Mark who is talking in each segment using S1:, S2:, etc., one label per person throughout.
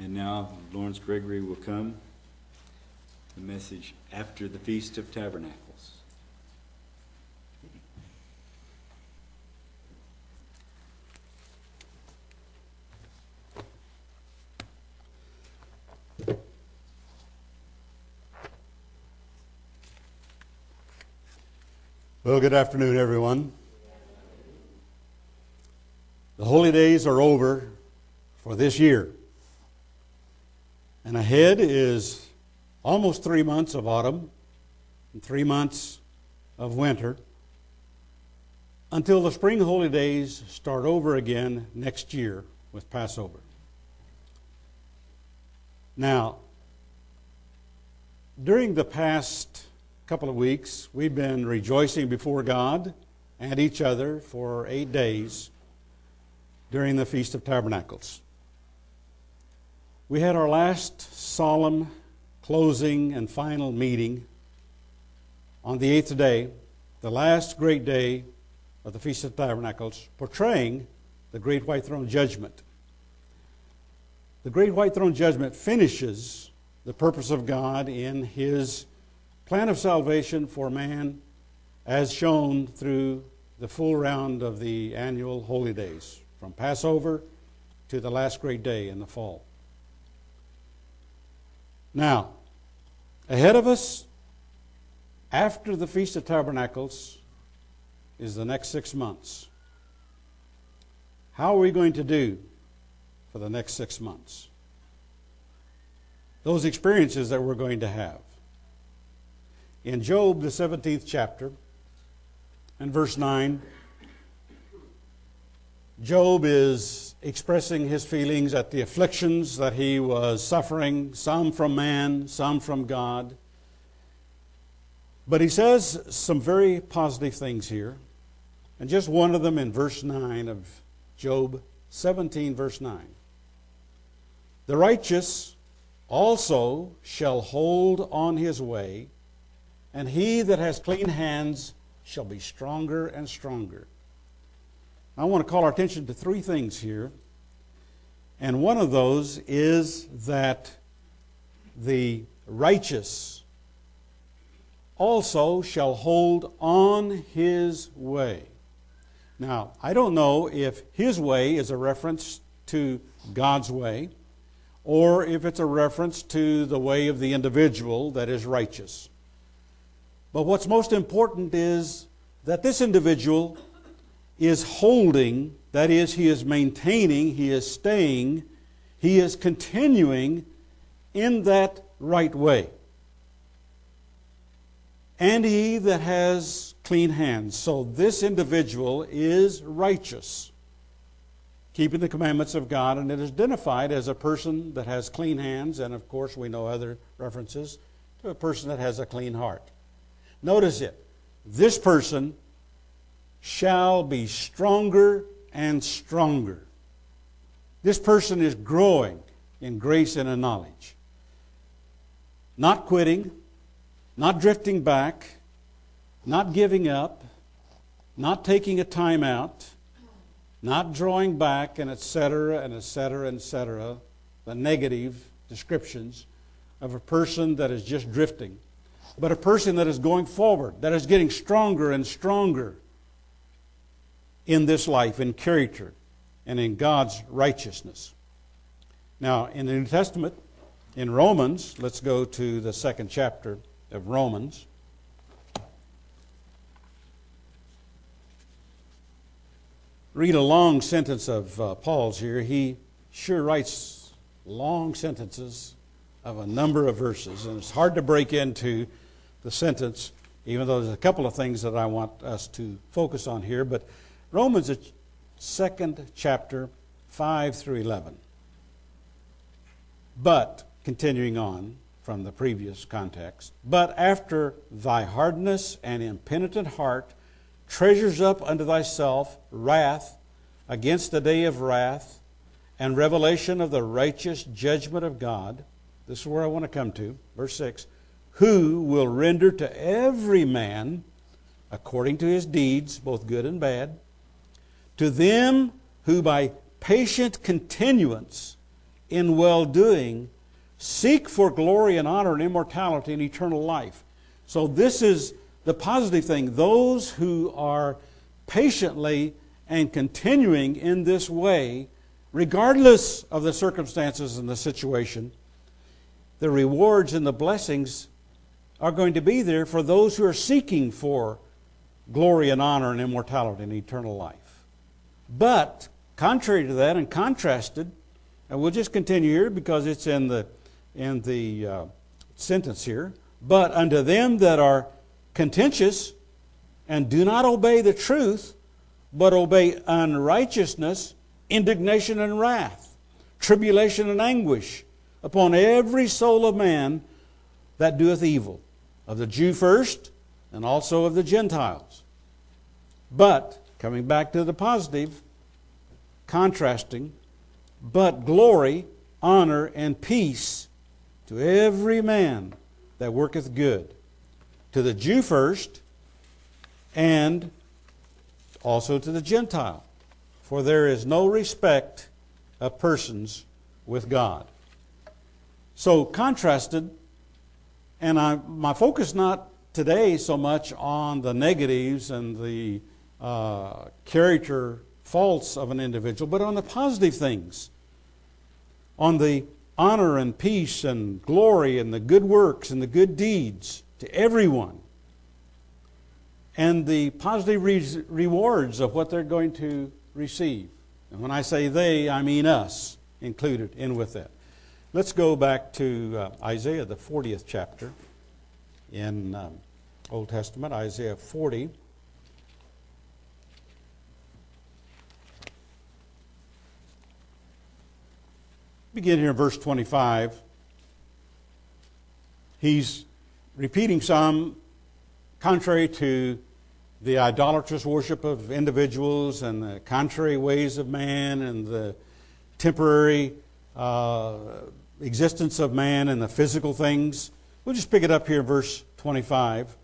S1: And now Lawrence Gregory will come. The message after the Feast of Tabernacles.
S2: Well, good afternoon, everyone. The holy days are over for this year. And ahead is almost three months of autumn and three months of winter until the spring holy days start over again next year with Passover. Now, during the past couple of weeks, we've been rejoicing before God and each other for eight days during the Feast of Tabernacles. We had our last solemn closing and final meeting on the eighth day, the last great day of the Feast of Tabernacles, portraying the Great White Throne Judgment. The Great White Throne Judgment finishes the purpose of God in His plan of salvation for man as shown through the full round of the annual holy days, from Passover to the last great day in the fall. Now, ahead of us, after the Feast of Tabernacles, is the next six months. How are we going to do for the next six months? Those experiences that we're going to have. In Job, the 17th chapter, and verse 9, Job is expressing his feelings at the afflictions that he was suffering, some from man, some from God. But he says some very positive things here, and just one of them in verse 9 of Job 17, verse 9. The righteous also shall hold on his way and he that has clean hands shall be stronger and stronger. I want to call our attention to three things here. And one of those is that the righteous also shall hold on his way. Now, I don't know if his way is a reference to God's way or if it's a reference to the way of the individual that is righteous. But what's most important is that this individual is holding, that is, he is maintaining, he is staying, he is continuing in that right way. And he that has clean hands. So this individual is righteous, keeping the commandments of God, and it is identified as a person that has clean hands, and of course we know other references to a person that has a clean heart. Notice it. This person shall be stronger and stronger. This person is growing in grace and in knowledge. Not quitting, not drifting back, not giving up, not taking a time out, not drawing back, and etc., and etc., etc., the negative descriptions of a person that is just drifting but a person that is going forward, that is getting stronger and stronger in this life, in character, and in God's righteousness. Now, in the New Testament, in Romans, let's go to the second chapter of Romans. Read a long sentence of uh, Paul's here. He sure writes long sentences of a number of verses, and it's hard to break into the sentence, even though there's a couple of things that I want us to focus on here. But Romans, uh, second chapter, 5 through 11. But, continuing on from the previous context, but after thy hardness and impenitent heart treasures up unto thyself wrath against the day of wrath and revelation of the righteous judgment of God. This is where I want to come to. Verse 6 who will render to every man according to his deeds, both good and bad, to them who by patient continuance in well doing, seek for glory and honor and immortality and eternal life. So, this is the positive thing. Those who are patiently and continuing in this way, regardless of the circumstances and the situation, the rewards and the blessings are going to be there for those who are seeking for glory and honor and immortality and eternal life. But, contrary to that and contrasted, and we'll just continue here because it's in the, in the uh, sentence here, but unto them that are contentious and do not obey the truth, but obey unrighteousness, indignation and wrath, tribulation and anguish upon every soul of man that doeth evil, of the Jew first, and also of the Gentiles. But, coming back to the positive, contrasting, but glory, honor, and peace to every man that worketh good, to the Jew first, and also to the Gentile. For there is no respect of persons with God. So, contrasted, and I, my focus not today so much on the negatives and the uh, character faults of an individual, but on the positive things, on the honor and peace and glory and the good works and the good deeds to everyone, and the positive re- rewards of what they're going to receive. And when I say they, I mean us included in with that. Let's go back to uh, Isaiah, the 40th chapter in um, Old Testament, Isaiah 40. Begin here in verse 25. He's repeating some contrary to the idolatrous worship of individuals and the contrary ways of man and the temporary uh, existence of man and the physical things. We'll just pick it up here in verse 25.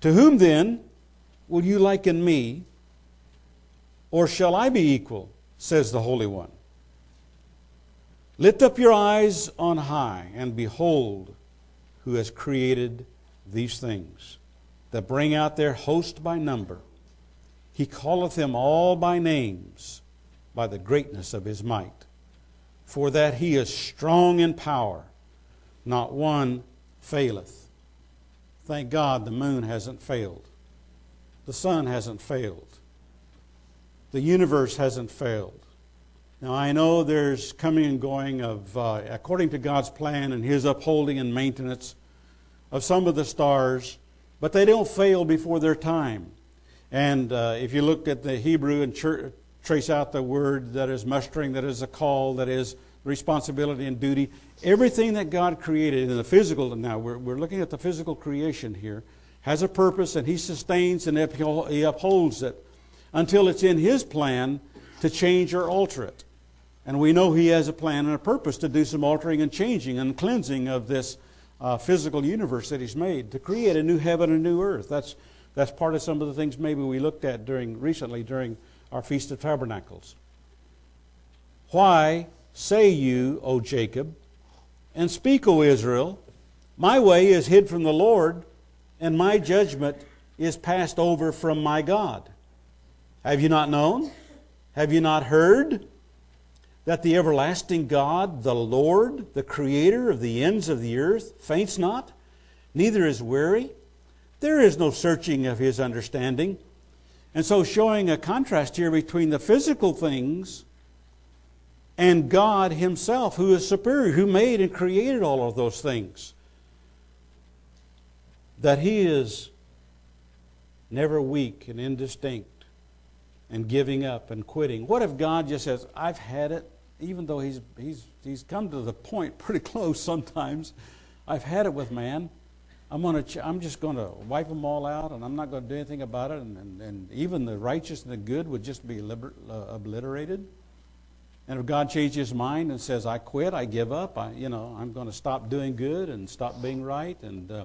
S2: To whom then will you liken me, or shall I be equal, says the Holy One? Lift up your eyes on high and behold who has created these things that bring out their host by number. He calleth them all by names by the greatness of his might. For that he is strong in power, not one faileth. Thank God the moon hasn't failed. The sun hasn't failed. The universe hasn't failed. Now, I know there's coming and going of, uh, according to God's plan and His upholding and maintenance of some of the stars, but they don't fail before their time. And uh, if you look at the Hebrew and tr- trace out the word that is mustering, that is a call, that is responsibility and duty, everything that God created in the physical, now we're, we're looking at the physical creation here, has a purpose and He sustains and He upholds it until it's in His plan to change or alter it. And we know He has a plan and a purpose to do some altering and changing and cleansing of this uh, physical universe that He's made, to create a new heaven and a new earth. That's, that's part of some of the things maybe we looked at during recently during our Feast of Tabernacles. Why say you, O Jacob, and speak, O Israel, my way is hid from the Lord, and my judgment is passed over from my God? Have you not known? Have you not heard? That the everlasting God, the Lord, the Creator of the ends of the earth, faints not, neither is weary. There is no searching of his understanding. And so, showing a contrast here between the physical things and God Himself, who is superior, who made and created all of those things. That He is never weak and indistinct and giving up and quitting. What if God just says, I've had it, even though he's, he's, he's come to the point pretty close sometimes, I've had it with man. I'm, gonna ch- I'm just going to wipe them all out and I'm not going to do anything about it. And, and, and, even the righteous and the good would just be liber- uh, obliterated. And if God changes his mind and says, I quit, I give up, I, you know, I'm going to stop doing good and stop being right, and, uh,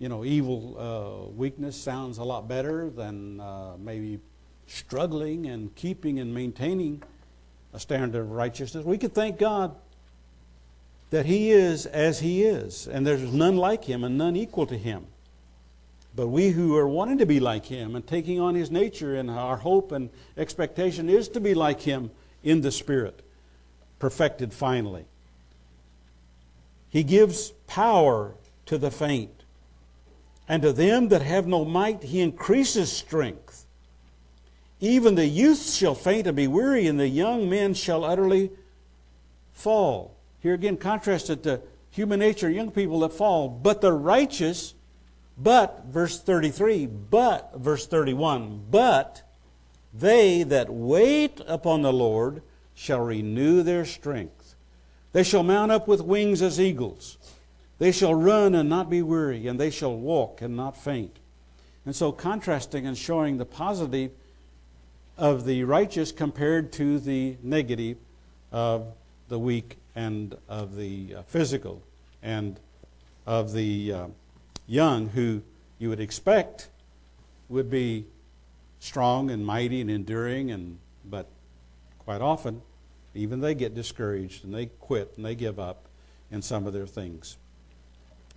S2: you know, evil uh, weakness sounds a lot better than uh, maybe struggling and keeping and maintaining a standard of righteousness, we can thank God that He is as He is, and there's none like Him and none equal to Him. But we who are wanting to be like Him and taking on His nature, and our hope and expectation is to be like Him in the Spirit, perfected finally. He gives power to the faint, and to them that have no might, He increases strength. Even the youth shall faint and be weary, and the young men shall utterly fall. Here again, contrasted to human nature, young people that fall, but the righteous but, verse 33, but, verse 31, but they that wait upon the Lord shall renew their strength. They shall mount up with wings as eagles. They shall run and not be weary, and they shall walk and not faint. And so, contrasting and showing the positive of the righteous compared to the negative of the weak and of the uh, physical and of the. Uh, young who you would expect would be strong and mighty and enduring and but quite often even they get discouraged and they quit and they give up in some of their things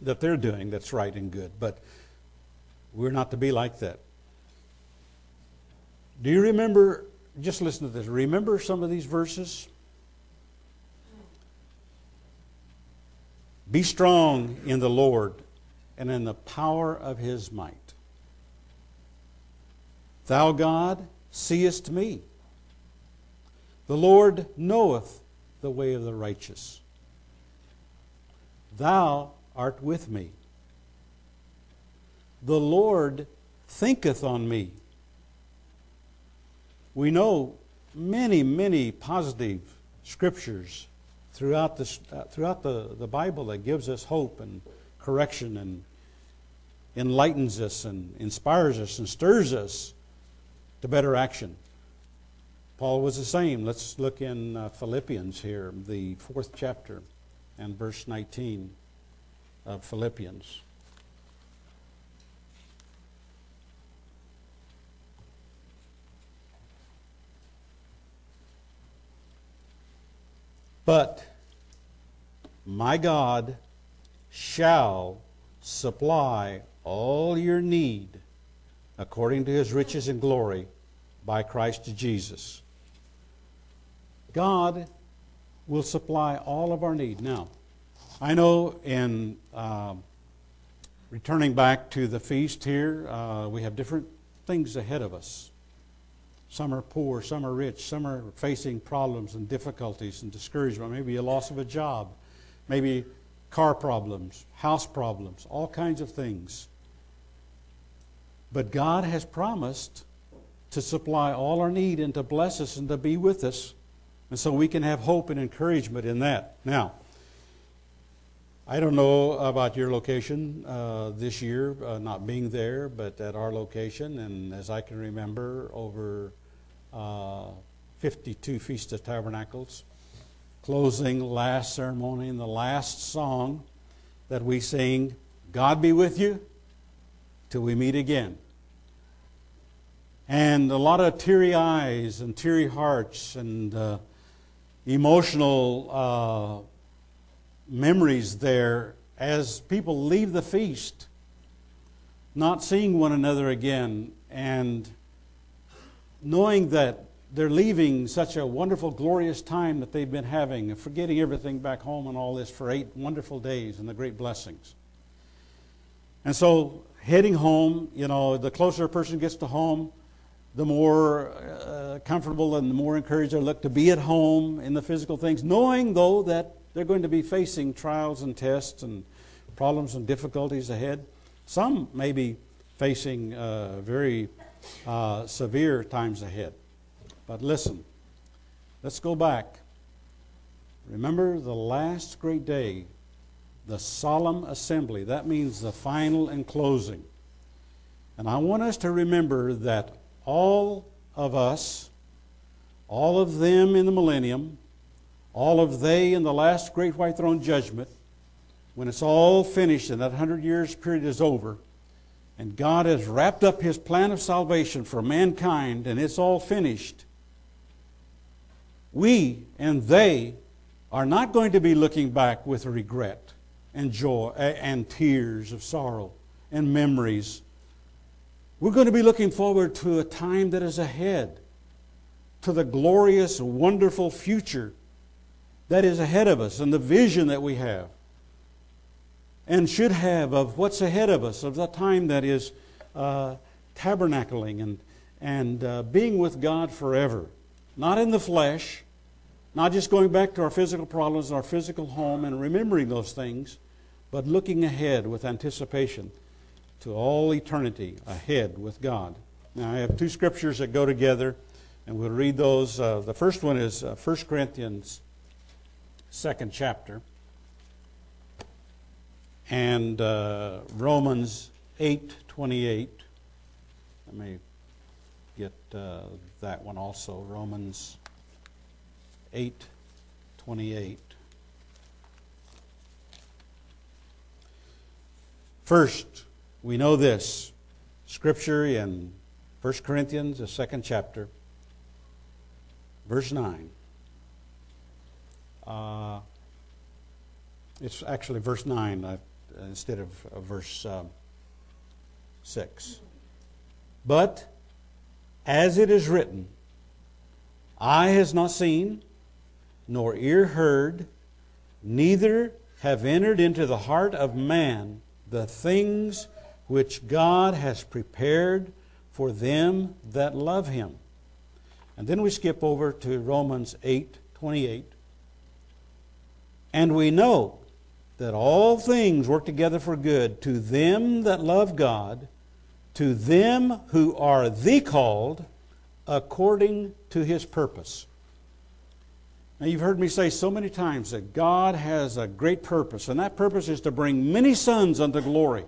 S2: that they're doing that's right and good but we're not to be like that do you remember just listen to this remember some of these verses be strong in the lord and in the power of his might. Thou, God, seest me. The Lord knoweth the way of the righteous. Thou art with me. The Lord thinketh on me. We know many, many positive scriptures throughout, this, uh, throughout the, the Bible that gives us hope and correction and enlightens us and inspires us and stirs us to better action. Paul was the same. Let's look in uh, Philippians here, the fourth chapter, and verse 19 of Philippians. But my God shall supply all your need according to his riches and glory by Christ Jesus. God will supply all of our need. Now, I know in uh, returning back to the feast here, uh, we have different things ahead of us. Some are poor, some are rich, some are facing problems and difficulties and discouragement, maybe a loss of a job, maybe car problems, house problems, all kinds of things. But God has promised to supply all our need and to bless us and to be with us. And so we can have hope and encouragement in that. Now, I don't know about your location uh, this year, uh, not being there, but at our location, and as I can remember, over uh, 52 Feast of Tabernacles closing last ceremony and the last song that we sing, God be with you till we meet again. And a lot of teary eyes and teary hearts and uh, emotional uh, memories there as people leave the feast, not seeing one another again and knowing that they're leaving such a wonderful, glorious time that they've been having, forgetting everything back home and all this for eight wonderful days and the great blessings. And so, heading home, you know, the closer a person gets to home, the more uh, comfortable and the more encouraged they look to be at home in the physical things, knowing, though, that they're going to be facing trials and tests and problems and difficulties ahead. Some may be facing uh, very uh, severe times ahead. But listen, let's go back. Remember the last great day, the solemn assembly. That means the final and closing. And I want us to remember that all of us, all of them in the millennium, all of they in the last great white throne judgment, when it's all finished and that hundred years period is over, and God has wrapped up his plan of salvation for mankind and it's all finished, we and they are not going to be looking back with regret and joy and tears of sorrow and memories. We're going to be looking forward to a time that is ahead, to the glorious, wonderful future that is ahead of us and the vision that we have and should have of what's ahead of us, of the time that is uh, tabernacling and, and uh, being with God forever. Not in the flesh, not just going back to our physical problems, our physical home, and remembering those things, but looking ahead with anticipation to all eternity ahead with God. Now, I have two scriptures that go together, and we'll read those. Uh, the first one is uh, 1 Corinthians, second chapter, and uh, Romans 8 28. Let me get uh, that one also. Romans 8 28. First, we know this scripture in 1 Corinthians, the second chapter, verse 9. Uh, it's actually verse 9 uh, instead of uh, verse um, 6. But, as it is written, eye has not seen, nor ear heard, neither have entered into the heart of man the things which God has prepared for them that love him. And then we skip over to Romans 8 28. And we know that all things work together for good to them that love God, to them who are the called, according to his purpose. Now, you've heard me say so many times that God has a great purpose, and that purpose is to bring many sons unto glory.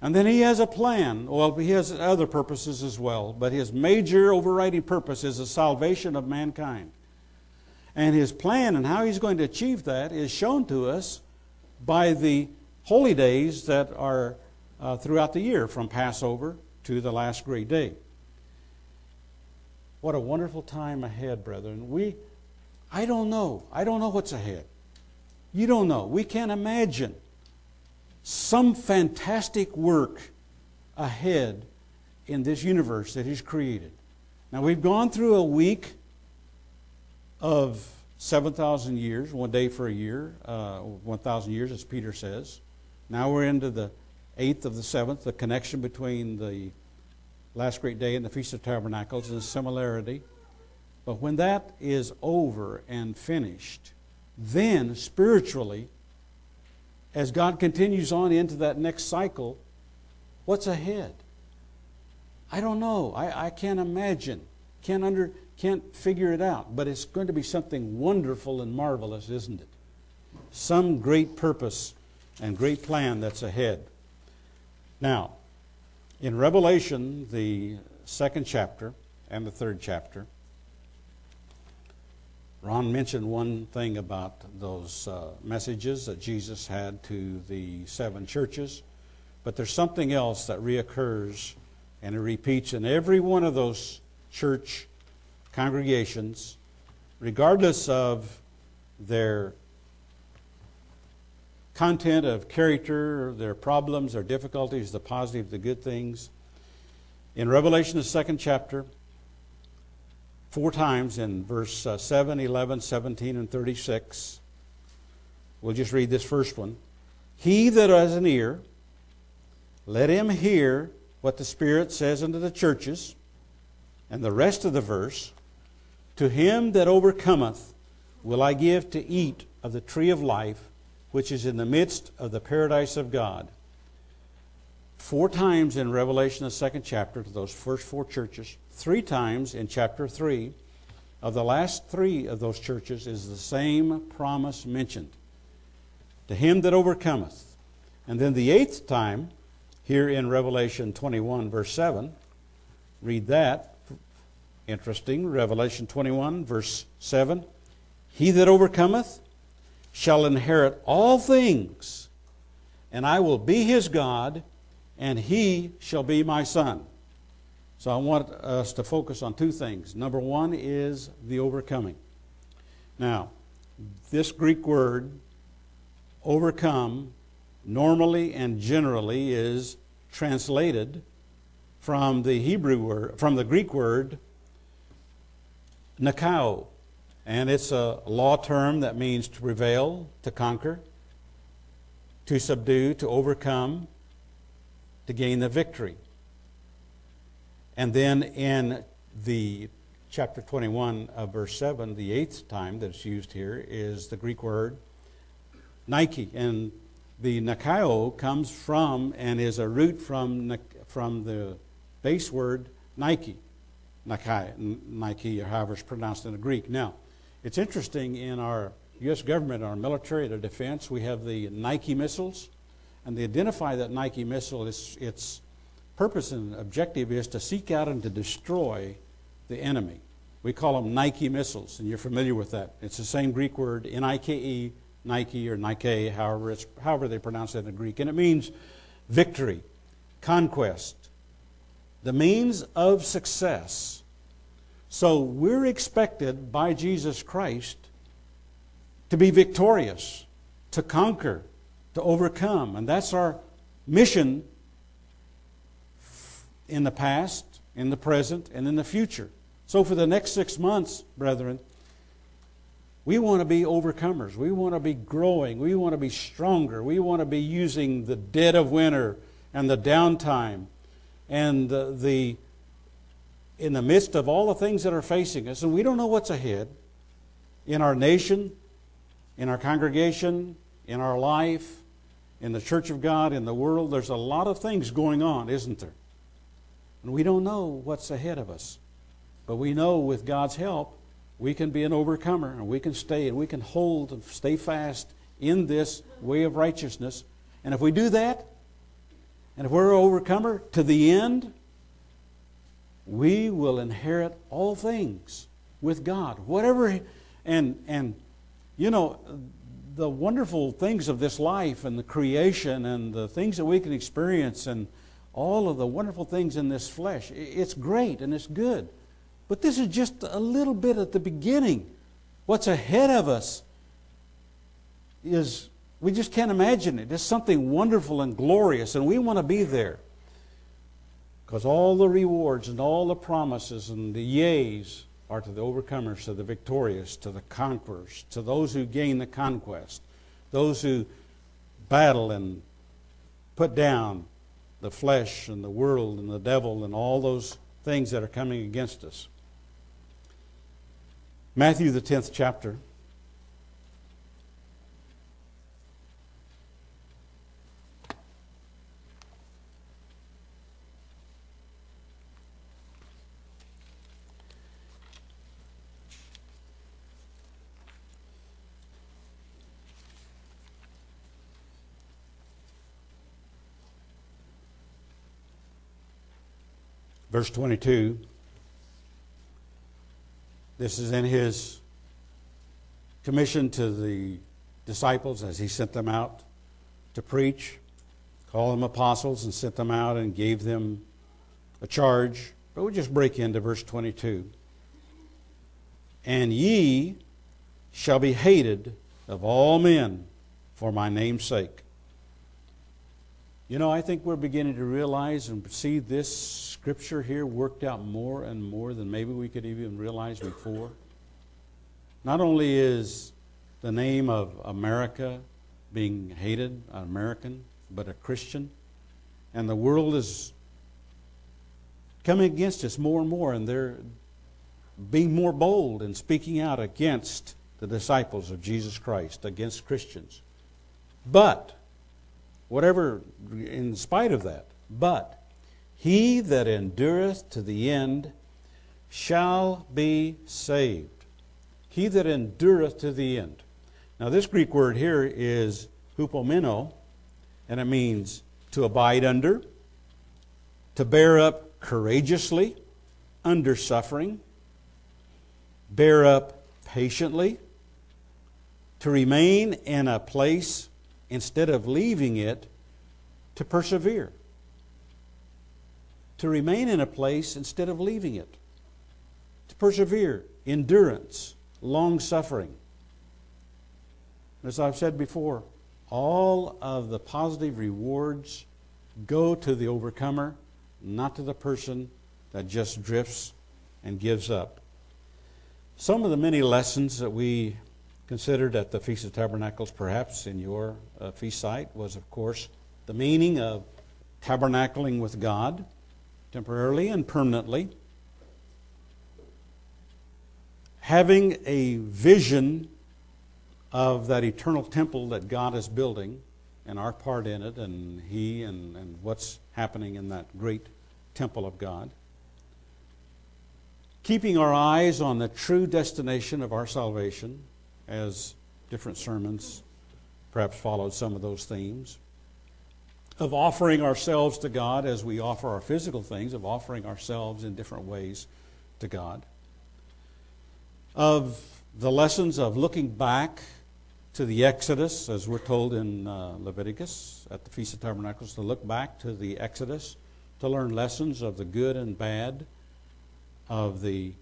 S2: And then He has a plan. Well, He has other purposes as well, but His major overriding purpose is the salvation of mankind. And His plan and how He's going to achieve that is shown to us by the holy days that are uh, throughout the year, from Passover to the last great day. What a wonderful time ahead, brethren. We I don't know. I don't know what's ahead. You don't know. We can't imagine some fantastic work ahead in this universe that He's created. Now, we've gone through a week of 7,000 years, one day for a year, uh, 1,000 years, as Peter says. Now we're into the eighth of the seventh, the connection between the last great day and the Feast of Tabernacles and the similarity. But when that is over and finished, then spiritually, as God continues on into that next cycle, what's ahead? I don't know. I, I can't imagine. Can't under can't figure it out. But it's going to be something wonderful and marvelous, isn't it? Some great purpose and great plan that's ahead. Now, in Revelation, the second chapter and the third chapter, Ron mentioned one thing about those uh, messages that Jesus had to the seven churches, but there's something else that reoccurs and it repeats in every one of those church congregations, regardless of their content of character, their problems, their difficulties, the positive, the good things. In Revelation, the second chapter, four times in verse uh, 7, 11, 17, and 36. We'll just read this first one. He that has an ear, let him hear what the Spirit says unto the churches. And the rest of the verse To him that overcometh will I give to eat of the tree of life, which is in the midst of the paradise of God. Four times in Revelation, the second chapter, to those first four churches three times in chapter 3. Of the last three of those churches is the same promise mentioned to him that overcometh. And then the eighth time, here in Revelation 21, verse 7, read that. Interesting. Revelation 21, verse 7. He that overcometh shall inherit all things, and I will be his God, and he shall be my son. So I want us to focus on two things. Number one is the overcoming. Now, this Greek word, overcome, normally and generally is translated from the Hebrew word, from the Greek word, nikao. And it's a law term that means to prevail, to conquer, to subdue, to overcome, to gain the victory. And then in the chapter 21 of verse 7, the eighth time that it's used here is the Greek word Nike. And the Nikao comes from and is a root from, from the base word Nike. Nike, Nike, or however it's pronounced in the Greek. Now, it's interesting in our U.S. government, our military, our defense, we have the Nike missiles, and they identify that Nike missile. Its, its purpose and objective is to seek out and to destroy the enemy. We call them Nike missiles, and you're familiar with that. It's the same Greek word, N-I-K-E, Nike or Nike, however, it's, however they pronounce it in Greek. And it means victory, conquest, the means of success. So we're expected by Jesus Christ to be victorious, to conquer, to overcome. And that's our mission in the past, in the present, and in the future. So for the next six months, brethren, we want to be overcomers. We want to be growing. We want to be stronger. We want to be using the dead of winter and the downtime and the, the in the midst of all the things that are facing us, and we don't know what's ahead in our nation, in our congregation, in our life, in the church of God, in the world. There's a lot of things going on, isn't there? And we don't know what's ahead of us. But we know with God's help, we can be an overcomer and we can stay and we can hold and stay fast in this way of righteousness. And if we do that, and if we're an overcomer to the end, we will inherit all things with God. Whatever, and, and you know, the wonderful things of this life and the creation and the things that we can experience and all of the wonderful things in this flesh, it's great and it's good. But this is just a little bit at the beginning. What's ahead of us is, we just can't imagine it. It's something wonderful and glorious, and we want to be there. Because all the rewards and all the promises and the yeas are to the overcomers, to the victorious, to the conquerors, to those who gain the conquest, those who battle and put down the flesh and the world and the devil and all those things that are coming against us. Matthew, the 10th chapter. Verse 22. This is in his commission to the disciples as he sent them out to preach, called them apostles and sent them out and gave them a charge. But we'll just break into verse 22. And ye shall be hated of all men for my name's sake. You know, I think we're beginning to realize and see this scripture here worked out more and more than maybe we could even realize before. Not only is the name of America being hated, an American, but a Christian, and the world is coming against us more and more, and they're being more bold and speaking out against the disciples of Jesus Christ, against Christians. But whatever, in spite of that. But he that endureth to the end shall be saved. He that endureth to the end. Now, this Greek word here is hupomeno, and it means to abide under, to bear up courageously under suffering, bear up patiently, to remain in a place instead of leaving it, to persevere. To remain in a place instead of leaving it. To persevere, endurance, long suffering. As I've said before, all of the positive rewards go to the overcomer, not to the person that just drifts and gives up. Some of the many lessons that we considered at the Feast of Tabernacles, perhaps in your uh, feast site, was, of course, the meaning of tabernacling with God temporarily and permanently. Having a vision of that eternal temple that God is building and our part in it, and He and, and what's happening in that great temple of God. Keeping our eyes on the true destination of our salvation, as different sermons perhaps followed some of those themes. Of offering ourselves to God as we offer our physical things, of offering ourselves in different ways to God. Of the lessons of looking back to the Exodus, as we're told in uh, Leviticus at the Feast of Tabernacles, to look back to the Exodus, to learn lessons of the good and bad, of the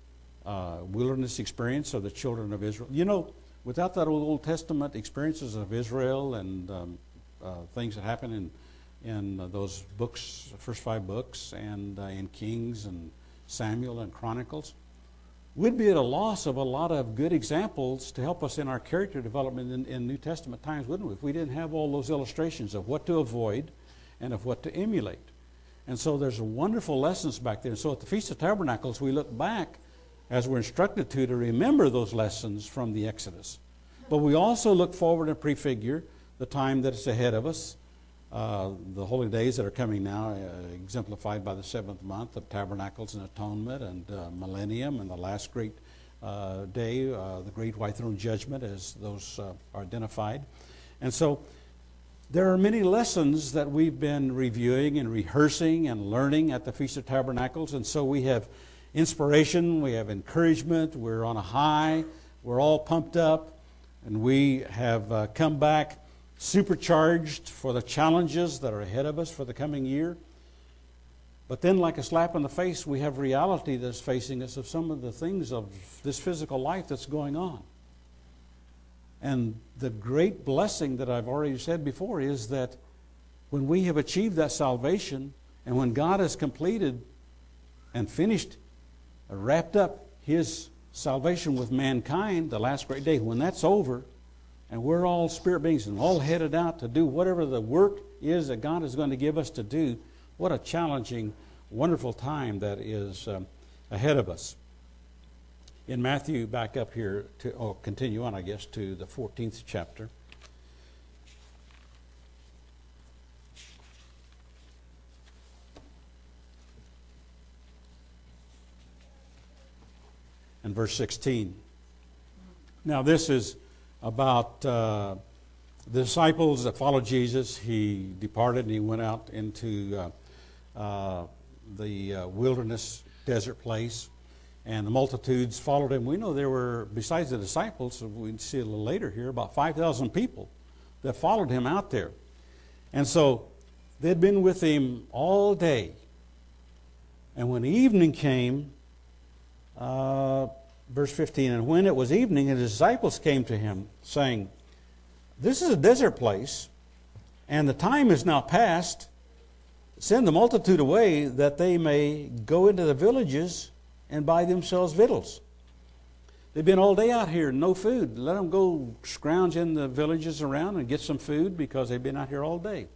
S2: uh, wilderness experience of the children of Israel. You know, without that Old Testament experiences of Israel and um, uh, things that happen in in uh, those books, first five books, and uh, in Kings and Samuel and Chronicles, we'd be at a loss of a lot of good examples to help us in our character development in, in New Testament times, wouldn't we? If we didn't have all those illustrations of what to avoid and of what to emulate. And so there's wonderful lessons back there. And so at the Feast of Tabernacles, we look back as we're instructed to, to remember those lessons from the Exodus. But we also look forward and prefigure the time that is ahead of us, uh, the holy days that are coming now, uh, exemplified by the seventh month of Tabernacles and Atonement and uh, Millennium and the last great uh, day, uh, the Great White Throne Judgment, as those uh, are identified. And so there are many lessons that we've been reviewing and rehearsing and learning at the Feast of Tabernacles, and so we have inspiration, we have encouragement, we're on a high, we're all pumped up, and we have uh, come back supercharged for the challenges that are ahead of us for the coming year. But then, like a slap in the face, we have reality that's facing us of some of the things of this physical life that's going on. And the great blessing that I've already said before is that when we have achieved that salvation and when God has completed and finished wrapped up his salvation with mankind, the last great day, when that's over, and we're all spirit beings and all headed out to do whatever the work is that God is going to give us to do, what a challenging, wonderful time that is um, ahead of us. In Matthew, back up here to, oh, continue on, I guess, to the 14th chapter. And verse 16. Now, this is about uh, the disciples that followed Jesus. He departed and he went out into uh, uh, the uh, wilderness desert place, and the multitudes followed him. We know there were, besides the disciples, we see a little later here, about 5,000 people that followed him out there. And so they'd been with him all day. And when evening came, uh, verse 15 And when it was evening, his disciples came to him, saying, This is a desert place, and the time is now past. Send the multitude away that they may go into the villages and buy themselves victuals. They've been all day out here, no food. Let them go scrounge in the villages around and get some food because they've been out here all day.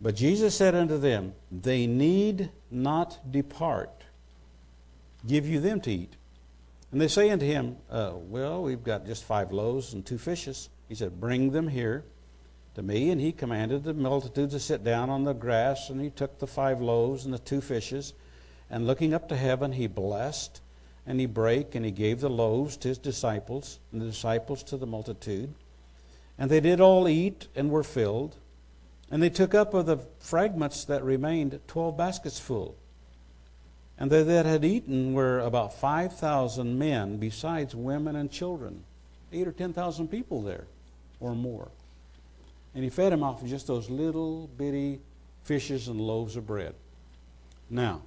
S2: But Jesus said unto them, They need not depart give you them to eat. And they say unto him, uh, Well, we've got just five loaves and two fishes. He said, Bring them here to me. And he commanded the multitude to sit down on the grass, and he took the five loaves and the two fishes, and looking up to heaven, he blessed, and he brake, and he gave the loaves to his disciples, and the disciples to the multitude. And they did all eat and were filled. And they took up of the fragments that remained twelve baskets full. And they that had eaten were about 5,000 men, besides women and children. Eight or 10,000 people there, or more. And he fed them off of just those little bitty fishes and loaves of bread. Now,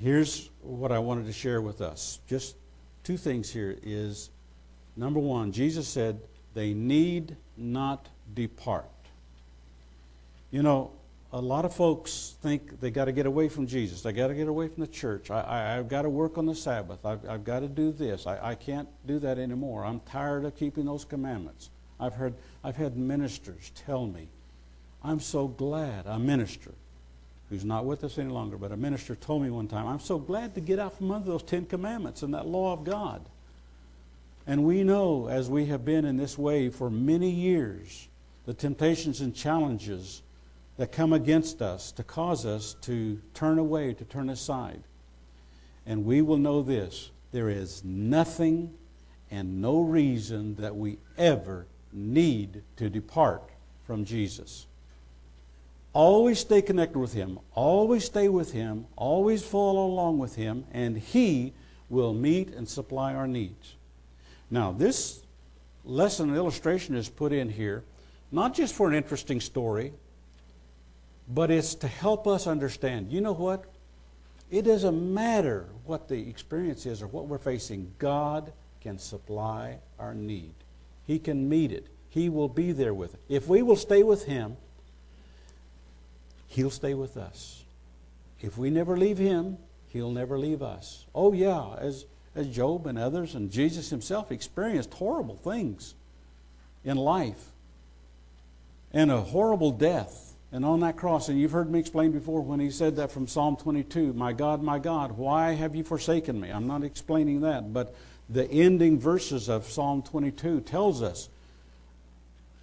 S2: here's what I wanted to share with us. Just two things here is Number one, Jesus said, they need not depart. You know, a lot of folks think they got to get away from Jesus. They got to get away from the church. I, have got to work on the Sabbath. I've, I've got to do this. I, I can't do that anymore. I'm tired of keeping those commandments. I've heard, I've had ministers tell me, I'm so glad, a minister who's not with us any longer, but a minister told me one time, I'm so glad to get out from under those Ten Commandments and that law of God. And we know, as we have been in this way for many years, the temptations and challenges that come against us to cause us to turn away, to turn aside. And we will know this there is nothing and no reason that we ever need to depart from Jesus. Always stay connected with Him, always stay with Him, always follow along with Him, and He will meet and supply our needs. Now, this lesson illustration is put in here not just for an interesting story, but it's to help us understand. You know what? It doesn't matter what the experience is or what we're facing, God can supply our need. He can meet it. He will be there with it. If we will stay with Him, He'll stay with us. If we never leave Him, He'll never leave us. Oh, yeah, as, as Job and others and Jesus Himself experienced horrible things in life and a horrible death and on that cross, and you've heard me explain before when he said that from Psalm 22 My God, my God, why have you forsaken me? I'm not explaining that, but the ending verses of Psalm 22 tells us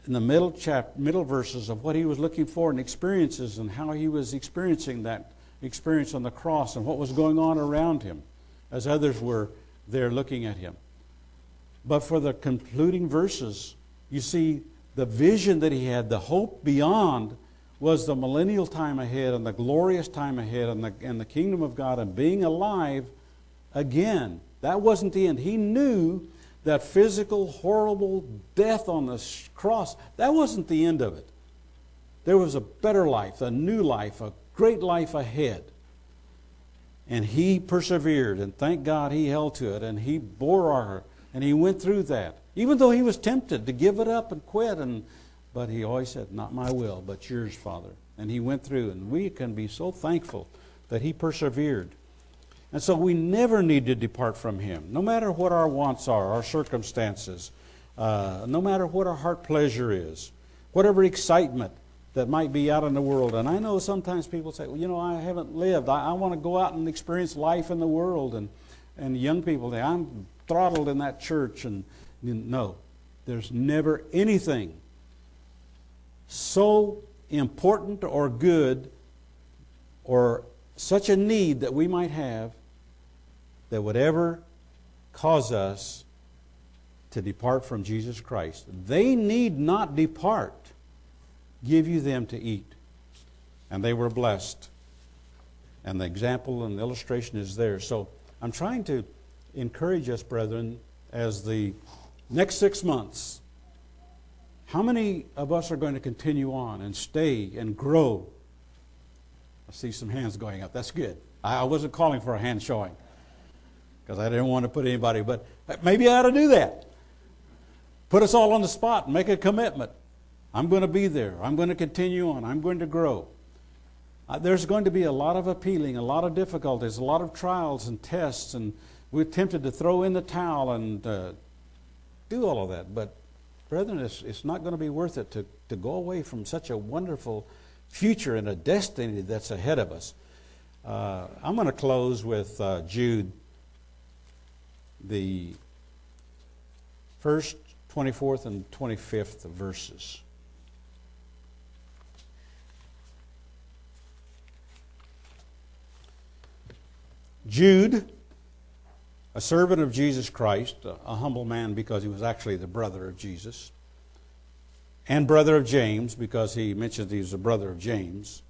S2: in the middle chap, middle verses of what he was looking for and experiences and how he was experiencing that experience on the cross and what was going on around him as others were there looking at him. But for the concluding verses, you see the vision that he had, the hope beyond was the millennial time ahead and the glorious time ahead and the, and the kingdom of God and being alive again. That wasn't the end. He knew that physical, horrible death on the cross, that wasn't the end of it. There was a better life, a new life, a great life ahead. And he persevered, and thank God he held to it, and he bore our, and he went through that. Even though he was tempted to give it up and quit and but he always said, Not my will, but yours, Father. And he went through, and we can be so thankful that he persevered. And so we never need to depart from him, no matter what our wants are, our circumstances, uh, no matter what our heart pleasure is, whatever excitement that might be out in the world. And I know sometimes people say, well, you know, I haven't lived. I, I want to go out and experience life in the world. And, and young people say, I'm throttled in that church. And no, there's never anything so important or good or such a need that we might have that would ever cause us to depart from Jesus Christ. They need not depart. Give you them to eat. And they were blessed. And the example and the illustration is there. So I'm trying to encourage us, brethren, as the next six months how many of us are going to continue on and stay and grow? I see some hands going up. That's good. I wasn't calling for a hand showing because I didn't want to put anybody, but maybe I ought to do that. Put us all on the spot and make a commitment. I'm going to be there. I'm going to continue on. I'm going to grow. Uh, there's going to be a lot of appealing, a lot of difficulties, a lot of trials and tests, and we're tempted to throw in the towel and uh, do all of that. But Brethren, it's, it's not going to be worth it to, to go away from such a wonderful future and a destiny that's ahead of us. Uh, I'm going to close with uh, Jude, the first, 24th, and 25th verses. Jude a servant of Jesus Christ, a humble man because he was actually the brother of Jesus, and brother of James because he mentions he was a brother of James,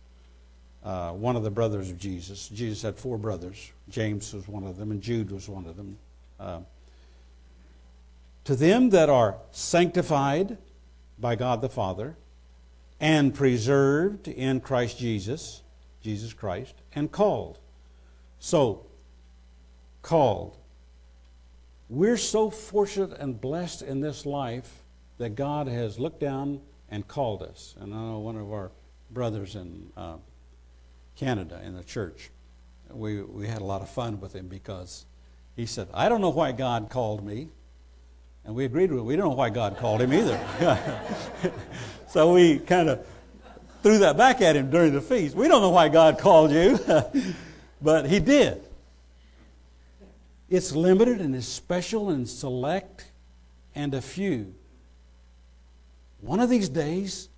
S2: uh, one of the brothers of Jesus. Jesus had four brothers. James was one of them, and Jude was one of them. Uh, to them that are sanctified by God the Father and preserved in Christ Jesus, Jesus Christ, and called. So, called we're so fortunate and blessed in this life that God has looked down and called us. And I know one of our brothers in uh, Canada in the church, we, we had a lot of fun with him because he said, I don't know why God called me. And we agreed with it. We don't know why God called him either. so we kind of threw that back at him during the feast. We don't know why God called you, but he did. It's limited and it's special and select and a few. One of these days,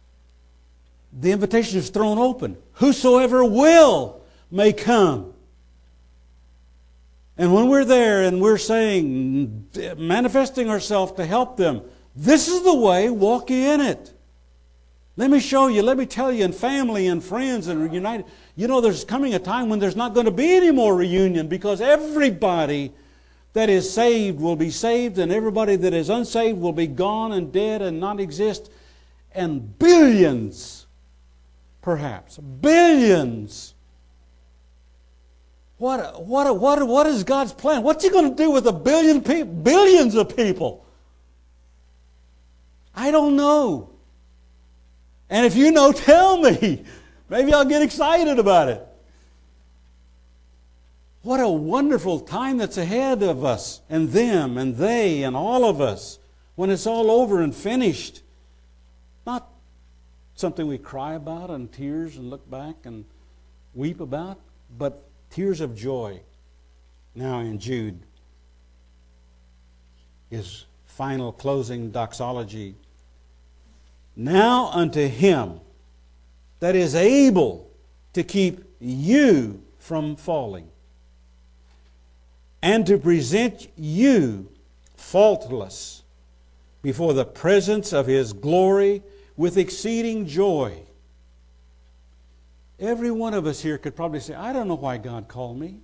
S2: the invitation is thrown open. Whosoever will may come. And when we're there and we're saying, manifesting ourselves to help them, this is the way, walk in it. Let me show you, let me tell you, and family and friends and united. You know, there's coming a time when there's not going to be any more reunion because everybody that is saved will be saved, and everybody that is unsaved will be gone and dead and not exist. And billions, perhaps, billions. What, what, what, what is God's plan? What's He going to do with a billion people, billions of people? I don't know. And if you know, tell me. Maybe I'll get excited about it. What a wonderful time that's ahead of us and them and they and all of us when it's all over and finished. Not something we cry about and tears and look back and weep about, but tears of joy. Now in Jude, his final closing doxology. Now unto him that is able to keep you from falling and to present you faultless before the presence of His glory with exceeding joy. Every one of us here could probably say, I don't know why God called me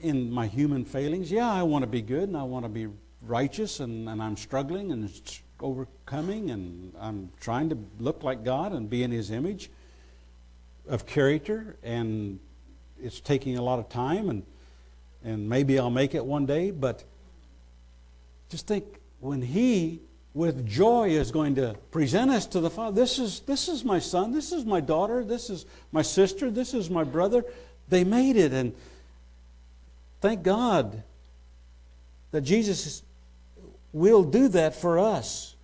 S2: in my human failings. Yeah, I want to be good and I want to be righteous and, and I'm struggling and overcoming and I'm trying to look like God and be in His image of character and it's taking a lot of time and and maybe I'll make it one day, but just think when He, with joy, is going to present us to the Father this is, this is my son, this is my daughter, this is my sister, this is my brother. They made it, and thank God that Jesus will do that for us.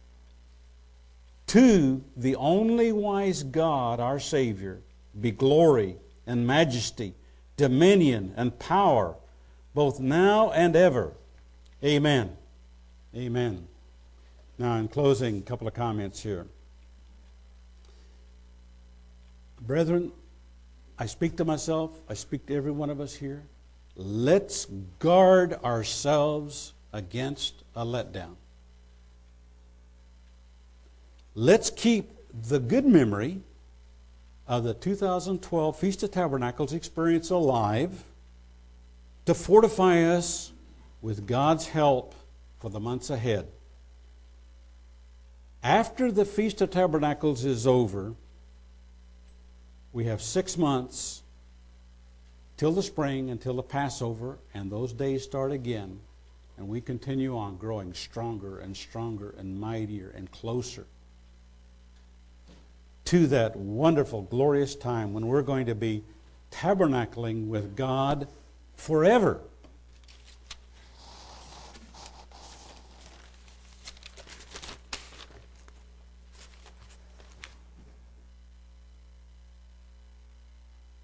S2: To the only wise God, our Savior, be glory and majesty, dominion and power both now and ever. Amen. Amen. Now, in closing, a couple of comments here. Brethren, I speak to myself, I speak to every one of us here. Let's guard ourselves against a letdown. Let's keep the good memory of the 2012 Feast of Tabernacles experience alive to fortify us with God's help for the months ahead. After the Feast of Tabernacles is over, we have six months till the spring, until the Passover, and those days start again. And we continue on growing stronger and stronger and mightier and closer to that wonderful, glorious time when we're going to be tabernacling with God forever.